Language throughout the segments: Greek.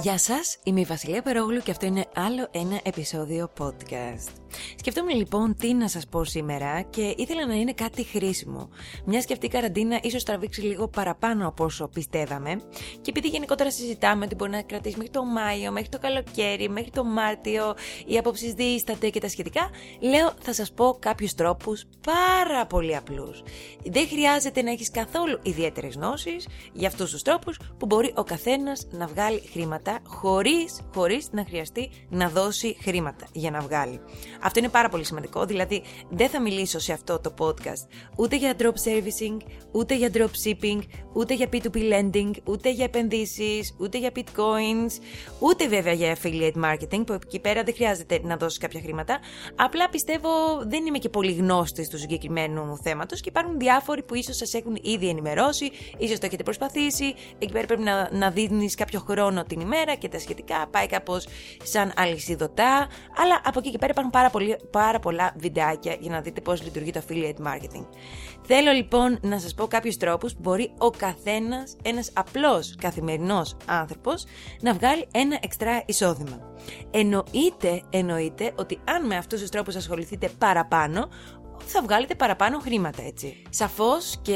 Γεια σας, είμαι η Βασιλεία Περόγλου και αυτό είναι άλλο ένα επεισόδιο podcast. Σκεφτόμουν λοιπόν τι να σας πω σήμερα και ήθελα να είναι κάτι χρήσιμο. Μιας και αυτή η καραντίνα ίσως τραβήξει λίγο παραπάνω από όσο πιστεύαμε και επειδή γενικότερα συζητάμε ότι μπορεί να κρατήσει μέχρι το Μάιο, μέχρι το καλοκαίρι, μέχρι το Μάρτιο, οι απόψεις δίσταται και τα σχετικά, λέω θα σας πω κάποιους τρόπους πάρα πολύ απλούς. Δεν χρειάζεται να έχεις καθόλου ιδιαίτερες γνώσεις για αυτούς τους τρόπους που μπορεί ο καθένας να βγάλει χρήματα χωρίς, χωρίς να χρειαστεί να δώσει χρήματα για να βγάλει. Αυτό είναι πάρα πολύ σημαντικό, δηλαδή δεν θα μιλήσω σε αυτό το podcast ούτε για drop servicing, ούτε για drop shipping, ούτε για P2P lending, ούτε για επενδύσεις, ούτε για bitcoins, ούτε βέβαια για affiliate marketing που εκεί πέρα δεν χρειάζεται να δώσεις κάποια χρήματα. Απλά πιστεύω δεν είμαι και πολύ γνώστης του συγκεκριμένου θέματος και υπάρχουν διάφοροι που ίσως σας έχουν ήδη ενημερώσει, ίσως το έχετε προσπαθήσει, εκεί πέρα πρέπει να, να δίνεις κάποιο χρόνο την ημέρα και τα σχετικά, πάει κάπως σαν αλυσιδωτά, αλλά από εκεί και πέρα υπάρχουν πάρα πολύ, πάρα πολλά βιντεάκια για να δείτε πώς λειτουργεί το affiliate marketing. Θέλω λοιπόν να σας πω κάποιους τρόπους που μπορεί ο καθένας, ένας απλός καθημερινός άνθρωπος, να βγάλει ένα εξτρά εισόδημα. Εννοείται, εννοείται ότι αν με αυτούς τους τρόπους ασχοληθείτε παραπάνω, θα βγάλετε παραπάνω χρήματα έτσι. Σαφώς και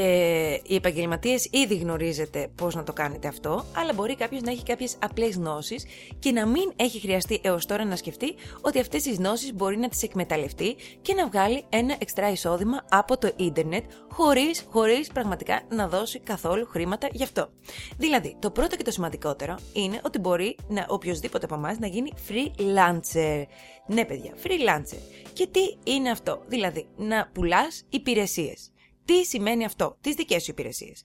οι επαγγελματίες ήδη γνωρίζετε πώς να το κάνετε αυτό, αλλά μπορεί κάποιος να έχει κάποιες απλές γνώσεις και να μην έχει χρειαστεί έως τώρα να σκεφτεί ότι αυτές τις γνώσεις μπορεί να τις εκμεταλλευτεί και να βγάλει ένα εξτρά εισόδημα από το ίντερνετ χωρίς χωρίς πραγματικά να δώσει καθόλου χρήματα γι' αυτό. Δηλαδή, το πρώτο και το σημαντικότερο είναι ότι μπορεί να οποιοδήποτε από εμάς να γίνει freelancer. Ναι, παιδιά, freelancer. Και τι είναι αυτό, δηλαδή να πουλάς υπηρεσίες. Τι σημαίνει αυτό, τις δικές σου υπηρεσίες.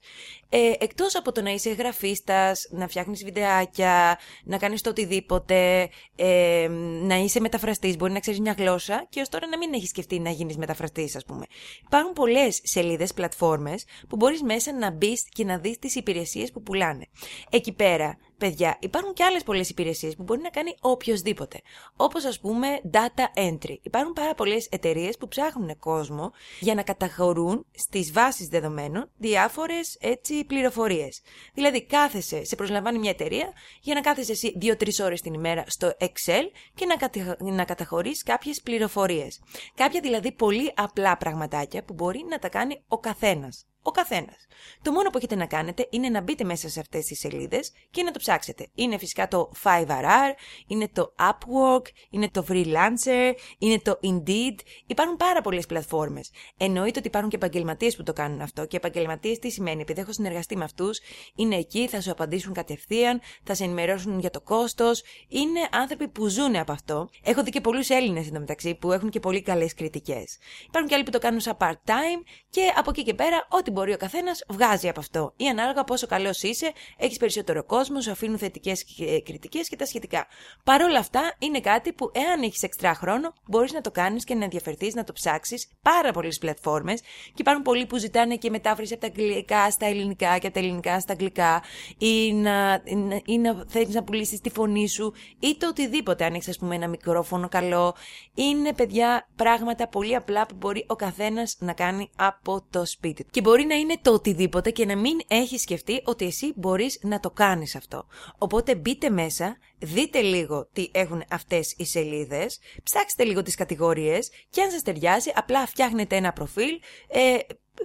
Ε, εκτός από το να είσαι γραφίστας, να φτιάχνεις βιντεάκια, να κάνεις το οτιδήποτε, ε, να είσαι μεταφραστής, μπορεί να ξέρεις μια γλώσσα και ως τώρα να μην έχεις σκεφτεί να γίνεις μεταφραστής ας πούμε. Υπάρχουν πολλές σελίδες, πλατφόρμες που μπορείς μέσα να μπεις και να δεις τις υπηρεσίες που πουλάνε. Εκεί πέρα παιδιά, υπάρχουν και άλλες πολλές υπηρεσίες που μπορεί να κάνει οποιοδήποτε. Όπως ας πούμε data entry. Υπάρχουν πάρα πολλές εταιρείες που ψάχνουν κόσμο για να καταχωρούν στις βάσεις δεδομένων διάφορες έτσι πληροφορίες. Δηλαδή, κάθεσαι, σε προσλαμβάνει μια εταιρεία για να κάθεσαι εσύ δύο-τρεις ώρες την ημέρα στο Excel και να, κατα... να καταχωρείς κάποιες πληροφορίες. Κάποια δηλαδή πολύ απλά πραγματάκια που μπορεί να τα κάνει ο καθένας ο καθένας. Το μόνο που έχετε να κάνετε είναι να μπείτε μέσα σε αυτές τις σελίδες και να το ψάξετε. Είναι φυσικά το 5RR, είναι το Upwork, είναι το Freelancer, είναι το Indeed. Υπάρχουν πάρα πολλές πλατφόρμες. Εννοείται ότι υπάρχουν και επαγγελματίες που το κάνουν αυτό. Και επαγγελματίες τι σημαίνει, επειδή έχω συνεργαστεί με αυτούς, είναι εκεί, θα σου απαντήσουν κατευθείαν, θα σε ενημερώσουν για το κόστος. Είναι άνθρωποι που ζουν από αυτό. Έχω δει και πολλούς Έλληνες εντωμεταξύ που έχουν και πολύ καλές κριτικές. Υπάρχουν και άλλοι που το κάνουν σαν part-time και από εκεί και πέρα, ό,τι μπορεί ο καθένας, βγάζει από αυτό. Ή ανάλογα πόσο καλός είσαι, έχεις περισσότερο κόσμο, σου αφήνουν θετικές ε, κριτικές και τα σχετικά. Παρ' όλα αυτά, είναι κάτι που εάν έχεις εξτρά χρόνο, μπορείς να το κάνεις και να ενδιαφερθείς να το ψάξεις πάρα πολλές πλατφόρμες. Και υπάρχουν πολλοί που ζητάνε και μετάφραση από τα αγγλικά στα ελληνικά και από τα ελληνικά στα αγγλικά, ή να, ή να θέλεις να πουλήσεις τη φωνή σου, ή το οτιδήποτε. Αν έχεις, ας πούμε, ένα μικρόφωνο καλό. Είναι, παιδιά, πράγματα πολύ απλά που μπορεί ο καθένας να κάνει από το σπίτι του. Και μπορεί να είναι το οτιδήποτε και να μην έχεις σκεφτεί ότι εσύ μπορείς να το κάνεις αυτό. Οπότε μπείτε μέσα, δείτε λίγο τι έχουν αυτές οι σελίδες, ψάξτε λίγο τις κατηγορίες και αν σας ταιριάζει απλά φτιάχνετε ένα προφίλ, ε,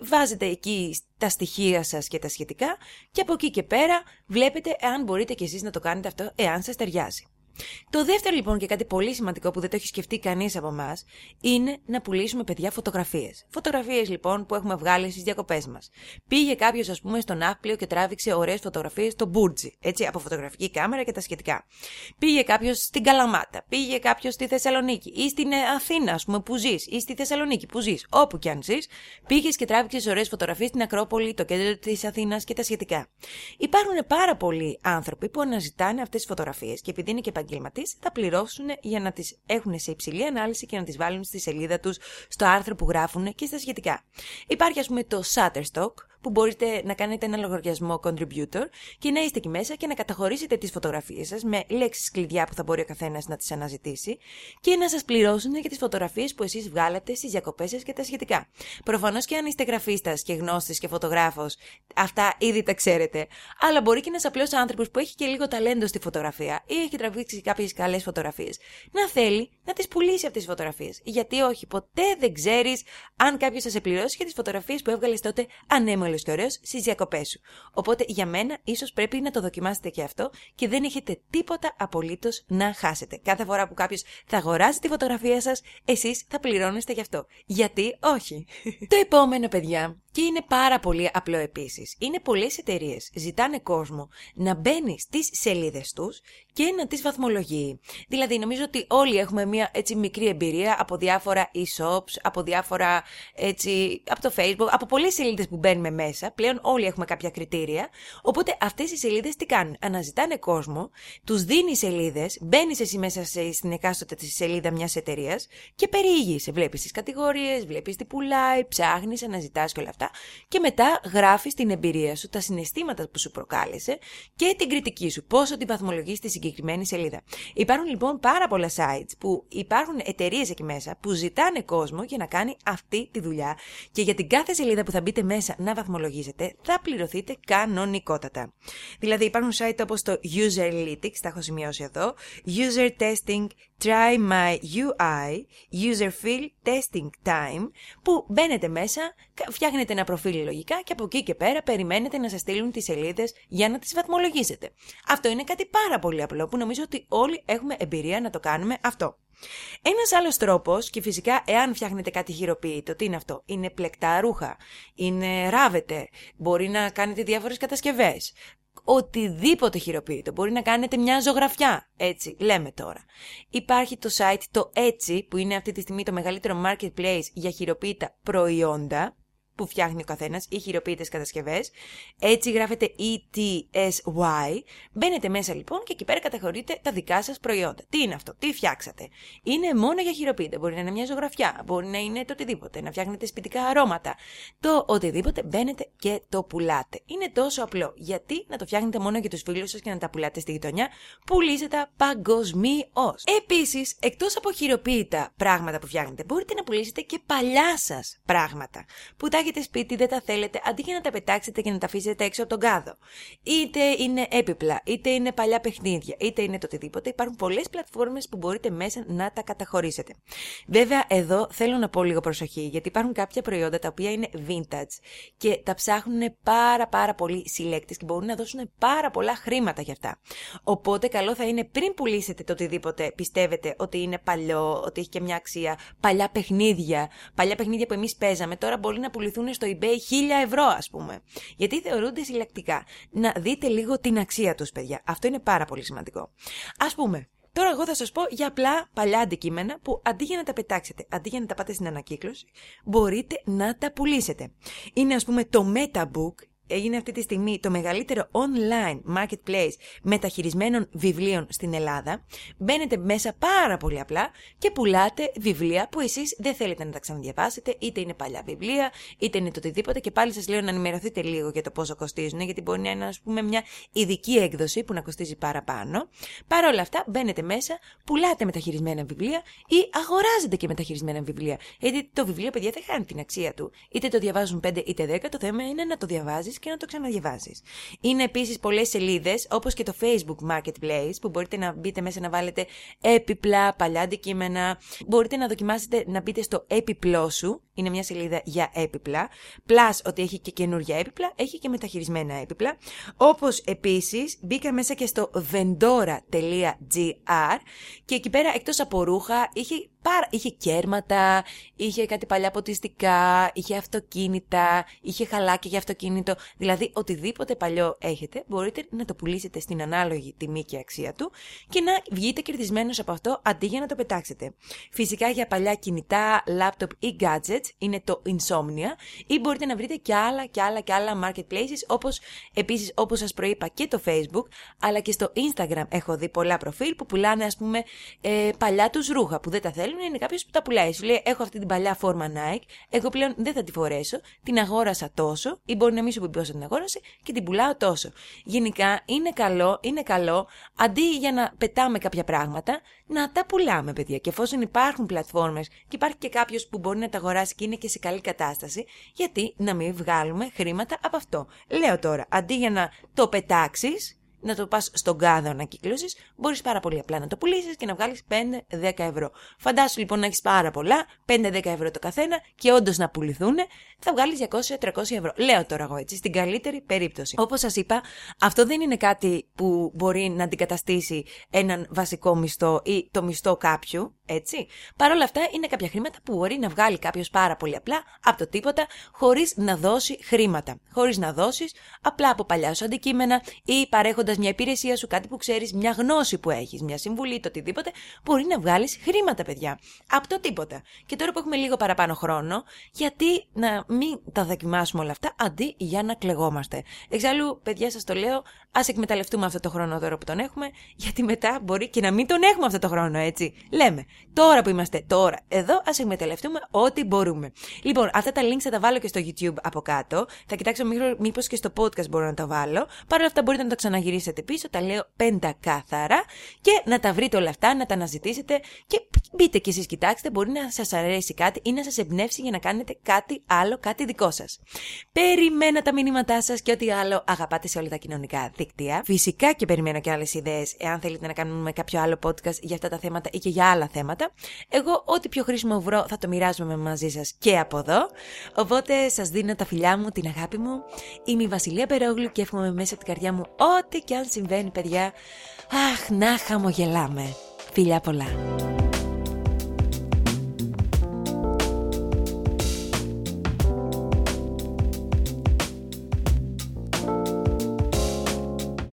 βάζετε εκεί τα στοιχεία σας και τα σχετικά και από εκεί και πέρα βλέπετε εάν μπορείτε κι εσείς να το κάνετε αυτό εάν σας ταιριάζει. Το δεύτερο λοιπόν και κάτι πολύ σημαντικό που δεν το έχει σκεφτεί κανείς από εμάς είναι να πουλήσουμε παιδιά φωτογραφίες. Φωτογραφίες λοιπόν που έχουμε βγάλει στις διακοπές μας. Πήγε κάποιος, ας πούμε, στον Άπλιο και τράβηξε ωραίες φωτογραφίες στο Μπούρτζι, έτσι, από φωτογραφική κάμερα και τα σχετικά. Πήγε κάποιος στην Καλαμάτα, πήγε κάποιος στη Θεσσαλονίκη ή στην Αθήνα, ας πούμε, που ζεις, ή στη Θεσσαλονίκη που ζεις, όπου κι αν ζεις, πήγες και τράβηξες ωραίες φωτογραφίες στην Ακρόπολη, το κέντρο της Αθήνας και τα σχετικά. Υπάρχουν πάρα πολλοί άνθρωποι που αναζητάνε αυτές τις φωτογραφίες και επειδή είναι και επαγγελματίες, θα πληρώσουν για να τις έχουν σε υψηλή ανάλυση και να τις βάλουν στη σελίδα τους, στο άρθρο που γράφουν και στα σχετικά. Υπάρχει, ας πούμε, το Shutterstock, που μπορείτε να κάνετε ένα λογαριασμό contributor και να είστε εκεί μέσα και να καταχωρήσετε τις φωτογραφίες σας με λέξεις κλειδιά που θα μπορεί ο καθένας να τις αναζητήσει και να σας πληρώσουν για τις φωτογραφίες που εσείς βγάλατε στις διακοπές σας και τα σχετικά. Προφανώς και αν είστε γραφίστα και γνώστη και φωτογράφος, αυτά ήδη τα ξέρετε. Αλλά μπορεί και ένας απλός άνθρωπος που έχει και λίγο ταλέντο στη φωτογραφία ή έχει τραβήξει κάποιες καλές φωτογραφίες να θέλει να τις πουλήσει αυτές τις φωτογραφίες. Γιατί όχι, ποτέ δεν ξέρεις αν κάποιος θα σε πληρώσει για τις φωτογραφίες που έβγαλες τότε ανέμελο και ωραίο στις διακοπές σου. Οπότε για μένα ίσως πρέπει να το δοκιμάσετε και αυτό και δεν έχετε τίποτα απολύτως να χάσετε. Κάθε φορά που κάποιος θα αγοράσει τη φωτογραφία σας, εσείς θα πληρώνεστε γι' αυτό. Γιατί όχι. το επόμενο, παιδιά, και είναι πάρα πολύ απλό επίσης. Είναι πολλές εταιρείες ζητάνε κόσμο να μπαίνει στις σελίδες τους και να τις βαθμολογεί. Δηλαδή, νομίζω ότι όλοι έχουμε μια έτσι μικρή εμπειρία από διάφορα e-shops, από διάφορα έτσι, από το Facebook, από πολλές σελίδες που μπαίνουμε μέσα. Πλέον όλοι έχουμε κάποια κριτήρια. Οπότε αυτές οι σελίδες τι κάνουν; Αναζητάνε κόσμο, τους δίνει σελίδες, μπαίνει εσύ μέσα στην εκάστοτε της σελίδα μιας εταιρείας και περιήγησε. Βλέπεις τις κατηγορίες, βλέπεις τι πουλάει, ψάχνεις, αναζητάς και όλα αυτά και μετά γράφεις την εμπειρία σου, τα συναισθήματα που σου προκάλεσε και την κριτική σου, πόσο την βαθμολογείς στη συγκεκριμένη σελίδα. Υπάρχουν λοιπόν πάρα πολλά sites που υπάρχουν εταιρείες εκεί μέσα που ζητάνε κόσμο για να κάνει αυτή τη δουλειά και για την κάθε σελίδα που θα μπείτε μέσα να βαθμολογήσετε θα πληρωθείτε κανονικότατα. Δηλαδή υπάρχουν site όπως το User Analytics, τα έχω σημειώσει εδώ, User Testing, Try My UI, User Field Testing Time, που μπαίνετε μέσα, φτιάχνετε ένα προφίλ λογικά και από εκεί και πέρα περιμένετε να σας στείλουν τις σελίδες για να τις βαθμολογήσετε. Αυτό είναι κάτι πάρα πολύ απλό που νομίζω ότι όλοι έχουμε εμπειρία να το κάνουμε αυτό. Ένας άλλος τρόπος, και φυσικά εάν φτιάχνετε κάτι χειροποίητο, τι είναι αυτό, είναι πλεκτά ρούχα, είναι ράβετε, μπορεί να κάνετε διάφορες κατασκευές οτιδήποτε χειροποίητο. Μπορεί να κάνετε μια ζωγραφιά. Έτσι, λέμε τώρα. Υπάρχει το site το έτσι, που είναι αυτή τη στιγμή το μεγαλύτερο marketplace για χειροποίητα προϊόντα που φτιάχνει ο καθένας ή χειροποίητες κατασκευές. Έτσι γράφεται ETSY. Μπαίνετε μέσα λοιπόν και εκεί πέρα καταχωρείτε τα δικά σας προϊόντα. Τι είναι αυτό, τι φτιάξατε. Είναι μόνο για χειροποίητε. Μπορεί να είναι μια ζωγραφιά, μπορεί να είναι το οτιδήποτε, να φτιάχνετε σπιτικά αρώματα. Το οτιδήποτε μπαίνετε και το πουλάτε. Είναι τόσο απλό. Γιατί να το φτιάχνετε μόνο για τους φίλους σας και να τα πουλάτε στη γειτονιά, πουλήστε τα παγκοσμίως. Επίσης, εκτός από χειροποίητα πράγματα που φτιάχνετε, μπορείτε να πουλήσετε και παλιά σας πράγματα που τα έχετε σπίτι, δεν τα θέλετε, αντί για να τα πετάξετε και να τα αφήσετε έξω από τον κάδο. Είτε είναι έπιπλα, είτε είναι παλιά παιχνίδια, είτε είναι το οτιδήποτε. Υπάρχουν πολλές πλατφόρμες που μπορείτε μέσα να τα καταχωρήσετε. Βέβαια, εδώ θέλω να πω λίγο προσοχή, γιατί υπάρχουν κάποια προϊόντα τα οποία είναι vintage και τα ψάχνουν πάρα πάρα πολλοί συλλέκτες και μπορούν να δώσουν πάρα πολλά χρήματα για αυτά. Οπότε, καλό θα είναι πριν πουλήσετε το οτιδήποτε πιστεύετε ότι είναι παλιό, ότι έχει και μια αξία, παλιά παιχνίδια, παλιά παιχνίδια που εμείς παίζαμε, τώρα μπορεί να πουληθούν στο eBay 1000 ευρώ, ας πούμε. Γιατί θεωρούνται συλλεκτικά. Να δείτε λίγο την αξία τους, παιδιά. Αυτό είναι πάρα πολύ σημαντικό. Α πούμε, Τώρα εγώ θα σας πω για απλά παλιά αντικείμενα που αντί για να τα πετάξετε, αντί για να τα πάτε στην ανακύκλωση, μπορείτε να τα πουλήσετε. Είναι ας πούμε το MetaBook, έγινε αυτή τη στιγμή το μεγαλύτερο online marketplace μεταχειρισμένων βιβλίων στην Ελλάδα. Μπαίνετε μέσα πάρα πολύ απλά και πουλάτε βιβλία που εσείς δεν θέλετε να τα ξαναδιαβάσετε, είτε είναι παλιά βιβλία, είτε είναι το οτιδήποτε. Και πάλι σας λέω να ενημερωθείτε λίγο για το πόσο κοστίζουν, γιατί μπορεί να είναι ας πούμε, μια ειδική έκδοση που να κοστίζει παραπάνω. Παρ' όλα αυτά, μπαίνετε μέσα, πουλάτε μεταχειρισμένα βιβλία ή αγοράζετε και μεταχειρισμένα βιβλία. Γιατί το βιβλίο, παιδιά, δεν χάνει την αξία του. Είτε το διαβάζουν 5 είτε 10, το θέμα είναι να το διαβάζεις και να το ξαναδιαβάσει. Είναι επίσης πολλές σελίδες, όπως και το Facebook Marketplace, που μπορείτε να μπείτε μέσα να βάλετε έπιπλα, παλιά αντικείμενα. Μπορείτε να δοκιμάσετε να μπείτε στο έπιπλό σου, είναι μια σελίδα για έπιπλα. Plus ότι έχει και καινούργια έπιπλα, έχει και μεταχειρισμένα έπιπλα. Όπως επίσης μπήκα μέσα και στο vendora.gr και εκεί πέρα εκτός από ρούχα είχε Πάρα... Είχε κέρματα, είχε κάτι παλιά ποτιστικά, είχε αυτοκίνητα, είχε χαλάκια για αυτοκίνητο. Δηλαδή, οτιδήποτε παλιό έχετε, μπορείτε να το πουλήσετε στην ανάλογη τιμή και αξία του και να βγείτε κερδισμένος από αυτό αντί για να το πετάξετε. Φυσικά για παλιά κινητά, laptop ή gadgets είναι το Insomnia ή μπορείτε να βρείτε και άλλα και άλλα και άλλα marketplaces όπως επίσης όπως σας προείπα και το Facebook αλλά και στο Instagram έχω δει πολλά προφίλ που πουλάνε ας πούμε ε, παλιά τους ρούχα που δεν τα θέλουν θέλουν είναι κάποιος που τα πουλάει. Σου λέει: Έχω αυτή την παλιά φόρμα Nike, εγώ πλέον δεν θα τη φορέσω, την αγόρασα τόσο, ή μπορεί να μην σου πει πώς την αγόρασε και την πουλάω τόσο. Γενικά είναι καλό, είναι καλό, αντί για να πετάμε κάποια πράγματα, να τα πουλάμε, παιδιά. Και εφόσον υπάρχουν πλατφόρμες και υπάρχει και κάποιος που μπορεί να τα αγοράσει και είναι και σε καλή κατάσταση, γιατί να μην βγάλουμε χρήματα από αυτό. Λέω τώρα, αντί για να το πετάξεις, να το πας στον κάδο ανακύκλωσης, μπορείς πάρα πολύ απλά να το πουλήσεις και να βγάλεις 5-10 ευρώ. Φαντάσου λοιπόν να έχεις πάρα πολλά, 5-10 ευρώ το καθένα και όντως να πουληθούν, θα βγάλεις 200-300 ευρώ. Λέω τώρα εγώ έτσι, στην καλύτερη περίπτωση. Όπως σας είπα, αυτό δεν είναι κάτι που μπορεί να αντικαταστήσει έναν βασικό μισθό ή το μισθό κάποιου, έτσι. Παρ' όλα αυτά, είναι κάποια χρήματα που μπορεί να βγάλει κάποιος πάρα πολύ απλά από το τίποτα, χωρίς να δώσει χρήματα. Χωρίς να δώσεις απλά από παλιά σου αντικείμενα ή παρέχοντας μια υπηρεσία σου, κάτι που ξέρεις, μια γνώση που έχεις, μια συμβουλή, το οτιδήποτε, μπορεί να βγάλεις χρήματα, παιδιά. Από το τίποτα. Και τώρα που έχουμε λίγο παραπάνω χρόνο, γιατί να μην τα δοκιμάσουμε όλα αυτά αντί για να κλεγόμαστε. Εξάλλου, παιδιά, σας το λέω, ας εκμεταλλευτούμε αυτό το χρόνο τώρα που τον έχουμε, γιατί μετά μπορεί και να μην τον έχουμε αυτό το χρόνο, έτσι. Λέμε, τώρα που είμαστε τώρα εδώ, ας εκμεταλλευτούμε ό,τι μπορούμε. Λοιπόν, αυτά τα links θα τα βάλω και στο YouTube από κάτω. Θα κοιτάξω μήπως και στο podcast μπορώ να τα βάλω. Παρ' όλα αυτά μπορείτε να το ξαναγυρίσετε πίσω, τα λέω πεντακάθαρα και να τα βρείτε όλα αυτά, να τα αναζητήσετε και μπείτε κι εσείς κοιτάξτε, μπορεί να σας αρέσει κάτι ή να σας εμπνεύσει για να κάνετε κάτι άλλο, κάτι δικό σας. Περιμένω τα μηνύματά σας και ό,τι άλλο αγαπάτε σε όλα τα κοινωνικά δίκτυα. Φυσικά και περιμένω και άλλες ιδέες, εάν θέλετε να κάνουμε κάποιο άλλο podcast για αυτά τα θέματα ή και για άλλα θέματα. Εγώ, ό,τι πιο χρήσιμο βρω, θα το μοιράζομαι μαζί σας και από εδώ. Οπότε σας δίνω τα φιλιά μου, την αγάπη μου. Είμαι η Βασιλεία Περόγλου και εύχομαι μέσα από την καρδιά μου ό,τι και αν συμβαίνει, παιδιά. Αχ, να χαμογελάμε. Φιλιά πολλά.